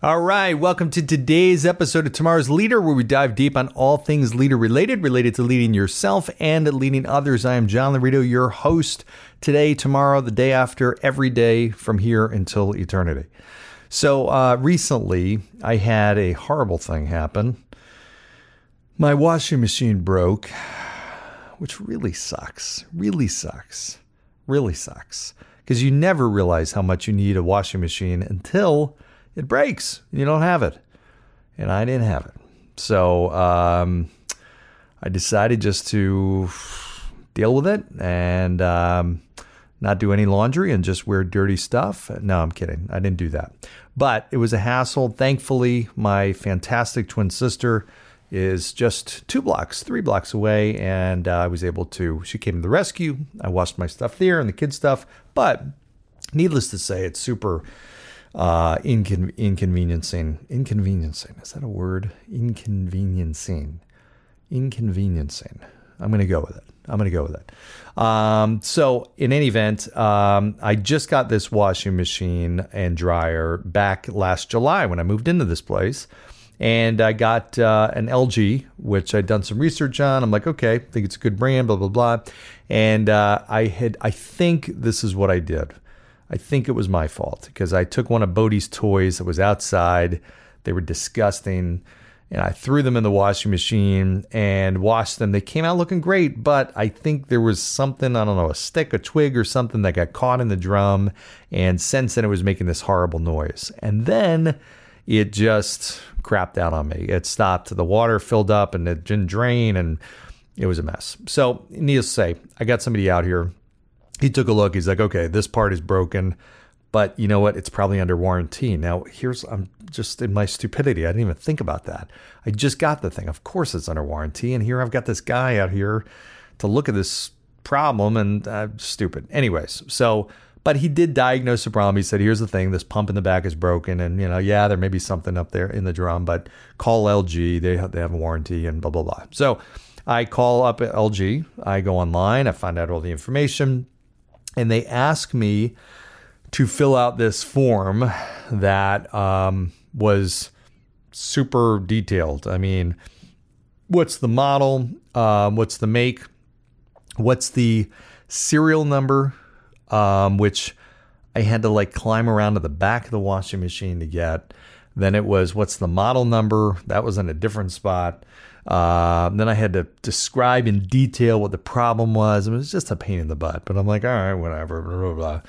All right, welcome to today's episode of Tomorrow's Leader, where we dive deep on all things leader related, related to leading yourself and leading others. I am John Laurito, your host today, tomorrow, the day after, every day from here until eternity. So, uh, recently, I had a horrible thing happen. My washing machine broke, which really sucks, really sucks, really sucks, because you never realize how much you need a washing machine until it breaks you don't have it. And I didn't have it. So um, I decided just to deal with it and um, not do any laundry and just wear dirty stuff. No, I'm kidding. I didn't do that. But it was a hassle. Thankfully, my fantastic twin sister is just two blocks, three blocks away, and uh, I was able to. She came to the rescue. I washed my stuff there and the kids' stuff. But needless to say, it's super uh, incon- inconveniencing. Inconveniencing. Is that a word? Inconveniencing. Inconveniencing. I'm going to go with it. I'm going to go with it. Um, so, in any event, um, I just got this washing machine and dryer back last July when I moved into this place. And I got uh, an LG, which I'd done some research on. I'm like, okay, I think it's a good brand, blah, blah, blah. And uh, I had, I think this is what I did. I think it was my fault because I took one of Bodie's toys that was outside. They were disgusting. And I threw them in the washing machine and washed them. They came out looking great, but I think there was something, I don't know, a stick, a twig, or something that got caught in the drum. And since then, it was making this horrible noise. And then it just crapped out on me. It stopped. The water filled up and it didn't drain, and it was a mess. So, needless to say, I got somebody out here he took a look. He's like, okay, this part is broken, but you know what? It's probably under warranty. Now, here's, I'm just in my stupidity. I didn't even think about that. I just got the thing. Of course it's under warranty. And here I've got this guy out here to look at this problem and uh, stupid. Anyways, so, but he did diagnose the problem. He said, here's the thing this pump in the back is broken. And, you know, yeah, there may be something up there in the drum, but call LG. They they have a warranty and blah, blah, blah. So I call up LG. I go online. I find out all the information and they ask me to fill out this form that um, was super detailed. I mean, what's the model? Um, what's the make? What's the serial number? Um, which I had to like climb around to the back of the washing machine to get. Then it was what's the model number? That was in a different spot. Uh, then I had to describe in detail what the problem was. It was just a pain in the butt, but I'm like, all right, whatever. Blah, blah, blah.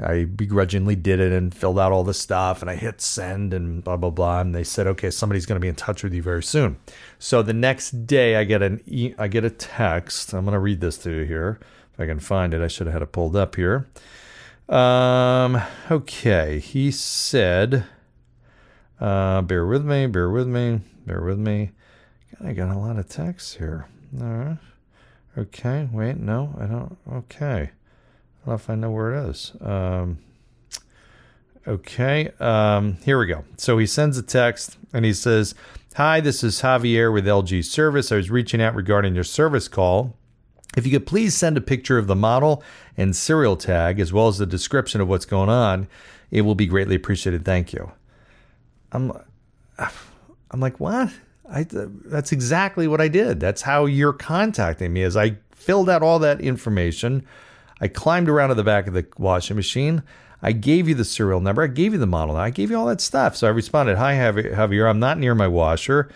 I begrudgingly did it and filled out all the stuff and I hit send and blah blah blah and they said okay somebody's going to be in touch with you very soon. So the next day I get an e- I get a text. I'm going to read this to you here if I can find it. I should have had it pulled up here. Um okay, he said uh bear with me, bear with me, bear with me. I got a lot of text here. All right. Okay. Wait. No, I don't. Okay. I don't know if I know where it is. Um, okay. Um, here we go. So he sends a text and he says, Hi, this is Javier with LG Service. I was reaching out regarding your service call. If you could please send a picture of the model and serial tag, as well as the description of what's going on, it will be greatly appreciated. Thank you. I'm, I'm like, what? I, that's exactly what I did. That's how you're contacting me. is I filled out all that information, I climbed around to the back of the washing machine. I gave you the serial number. I gave you the model. I gave you all that stuff. So I responded, "Hi, Javier. I'm not near my washer."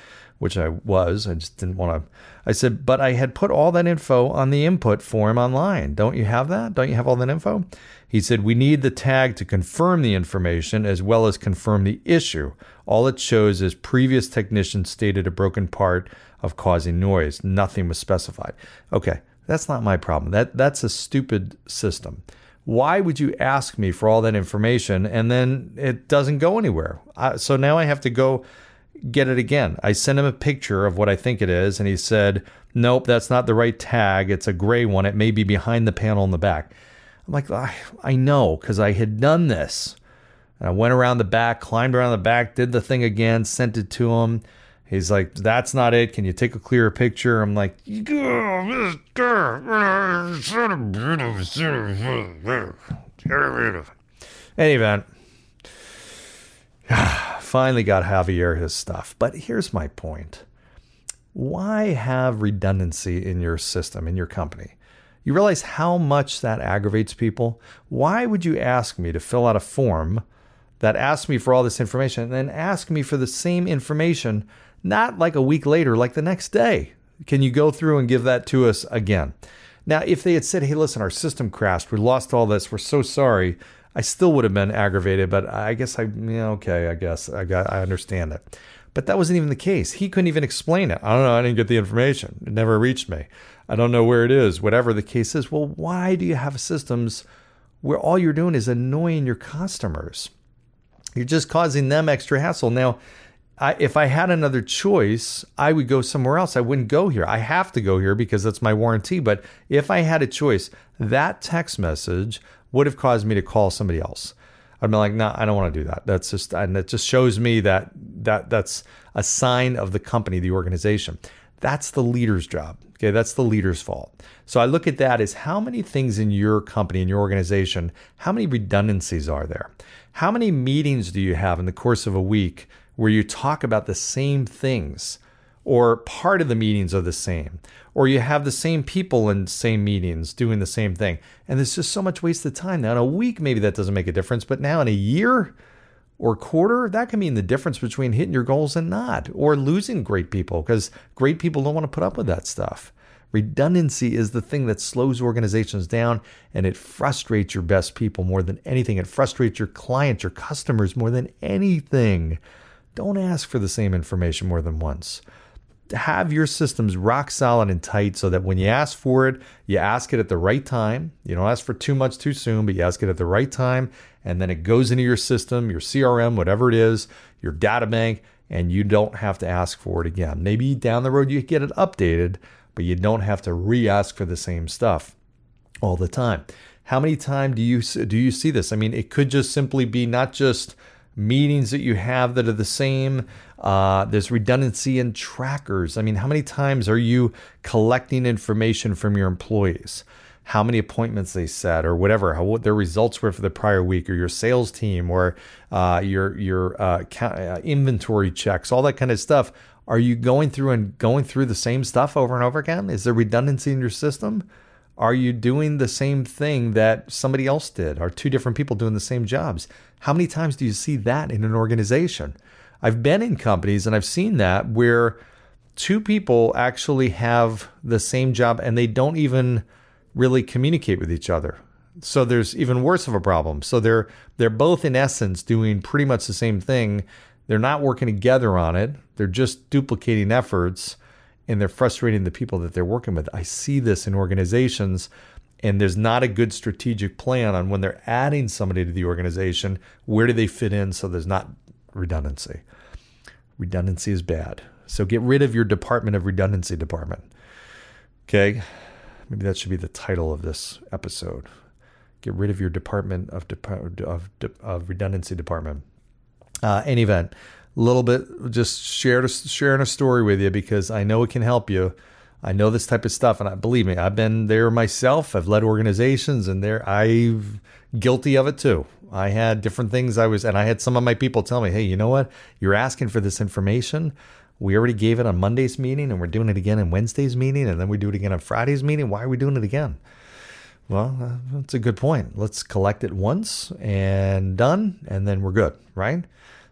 Which I was. I just didn't want to. I said, but I had put all that info on the input form online. Don't you have that? Don't you have all that info? He said, we need the tag to confirm the information as well as confirm the issue. All it shows is previous technician stated a broken part of causing noise. Nothing was specified. Okay, That's not my problem. That that's a stupid system. Why would you ask me for all that information and then it doesn't go anywhere? I, so now I have to go get it again. I sent him a picture of what I think it is, and he said, Nope, that's not the right tag. It's a gray one. It may be behind the panel in the back. I'm like, I, I know because I had done this. And I went around the back, climbed around the back, did the thing again, sent it to him. He's like, That's not it. Can you take a clearer picture? I'm like, Any event, finally got Javier his stuff. But here's my point why have redundancy in your system, in your company? You realize how much that aggravates people? Why would you ask me to fill out a form that asks me for all this information and then ask me for the same information, not like a week later, like the next day? Can you go through and give that to us again? Now, if they had said, hey, listen, our system crashed, we lost all this, we're so sorry, I still would have been aggravated, but I guess I, yeah, okay, I guess I got, I understand it. But that wasn't even the case. He couldn't even explain it. I don't know. I didn't get the information. It never reached me. I don't know where it is, whatever the case is. Well, why do you have systems where all you're doing is annoying your customers? You're just causing them extra hassle. Now, I, if I had another choice, I would go somewhere else. I wouldn't go here. I have to go here because that's my warranty. But if I had a choice, that text message would have caused me to call somebody else. I'd be like, no, nah, I don't want to do that. That's just, and it just shows me that that that's a sign of the company, the organization. That's the leader's job. Okay, that's the leader's fault. So I look at that as how many things in your company, in your organization, how many redundancies are there? How many meetings do you have in the course of a week where you talk about the same things? or part of the meetings are the same, or you have the same people in same meetings doing the same thing. And there's just so much waste of time. Now, in a week, maybe that doesn't make a difference, but now in a year or quarter, that can mean the difference between hitting your goals and not, or losing great people because great people don't want to put up with that stuff. Redundancy is the thing that slows organizations down and it frustrates your best people more than anything. It frustrates your clients, your customers more than anything. Don't ask for the same information more than once have your systems rock solid and tight so that when you ask for it, you ask it at the right time. You don't ask for too much too soon, but you ask it at the right time. And then it goes into your system, your CRM, whatever it is, your data bank, and you don't have to ask for it again. Maybe down the road you get it updated, but you don't have to re ask for the same stuff all the time. How many times do you do you see this? I mean, it could just simply be not just meetings that you have that are the same. Uh, there's redundancy in trackers. I mean, how many times are you collecting information from your employees? How many appointments they set, or whatever, how, what their results were for the prior week, or your sales team, or uh, your your uh, uh inventory checks, all that kind of stuff. Are you going through and going through the same stuff over and over again? Is there redundancy in your system? Are you doing the same thing that somebody else did? Are two different people doing the same jobs? How many times do you see that in an organization? I've been in companies and I've seen that where two people actually have the same job and they don't even really communicate with each other. So there's even worse of a problem. So they're they're both in essence doing pretty much the same thing. They're not working together on it. They're just duplicating efforts and they're frustrating the people that they're working with. I see this in organizations, and there's not a good strategic plan on when they're adding somebody to the organization, where do they fit in so there's not redundancy. Redundancy is bad. So get rid of your Department of Redundancy department. Okay? Maybe that should be the title of this episode. Get rid of your Department of, of, of Redundancy department. Uh, any event, little bit, just shared sharing a story with you because I know it can help you. I know this type of stuff, and I believe me, I've been there myself. I've led organizations, and there I've guilty of it too. I had different things I was, and I had some of my people tell me, "Hey, you know what? You're asking for this information. We already gave it on Monday's meeting, and we're doing it again in Wednesday's meeting, and then we do it again on Friday's meeting. Why are we doing it again?" Well, uh, that's a good point. Let's collect it once and done, and then we're good, right?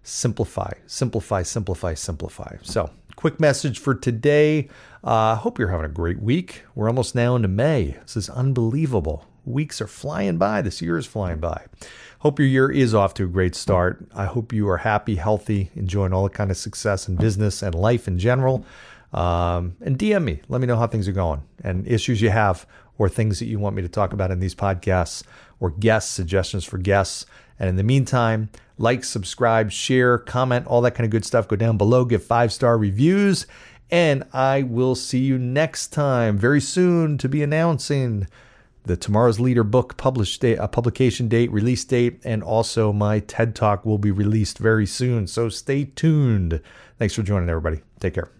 Simplify, simplify, simplify, simplify. So, quick message for today. I uh, hope you're having a great week. We're almost now into May. This is unbelievable. Weeks are flying by. This year is flying by. Hope your year is off to a great start. I hope you are happy, healthy, enjoying all the kind of success in business and life in general. Um, and DM me. Let me know how things are going and issues you have or things that you want me to talk about in these podcasts or guests, suggestions for guests. And in the meantime, like, subscribe, share, comment, all that kind of good stuff. Go down below, give five star reviews. And I will see you next time, very soon, to be announcing the Tomorrow's Leader book published date, a publication date, release date, and also my TED Talk will be released very soon. So stay tuned. Thanks for joining, everybody. Take care.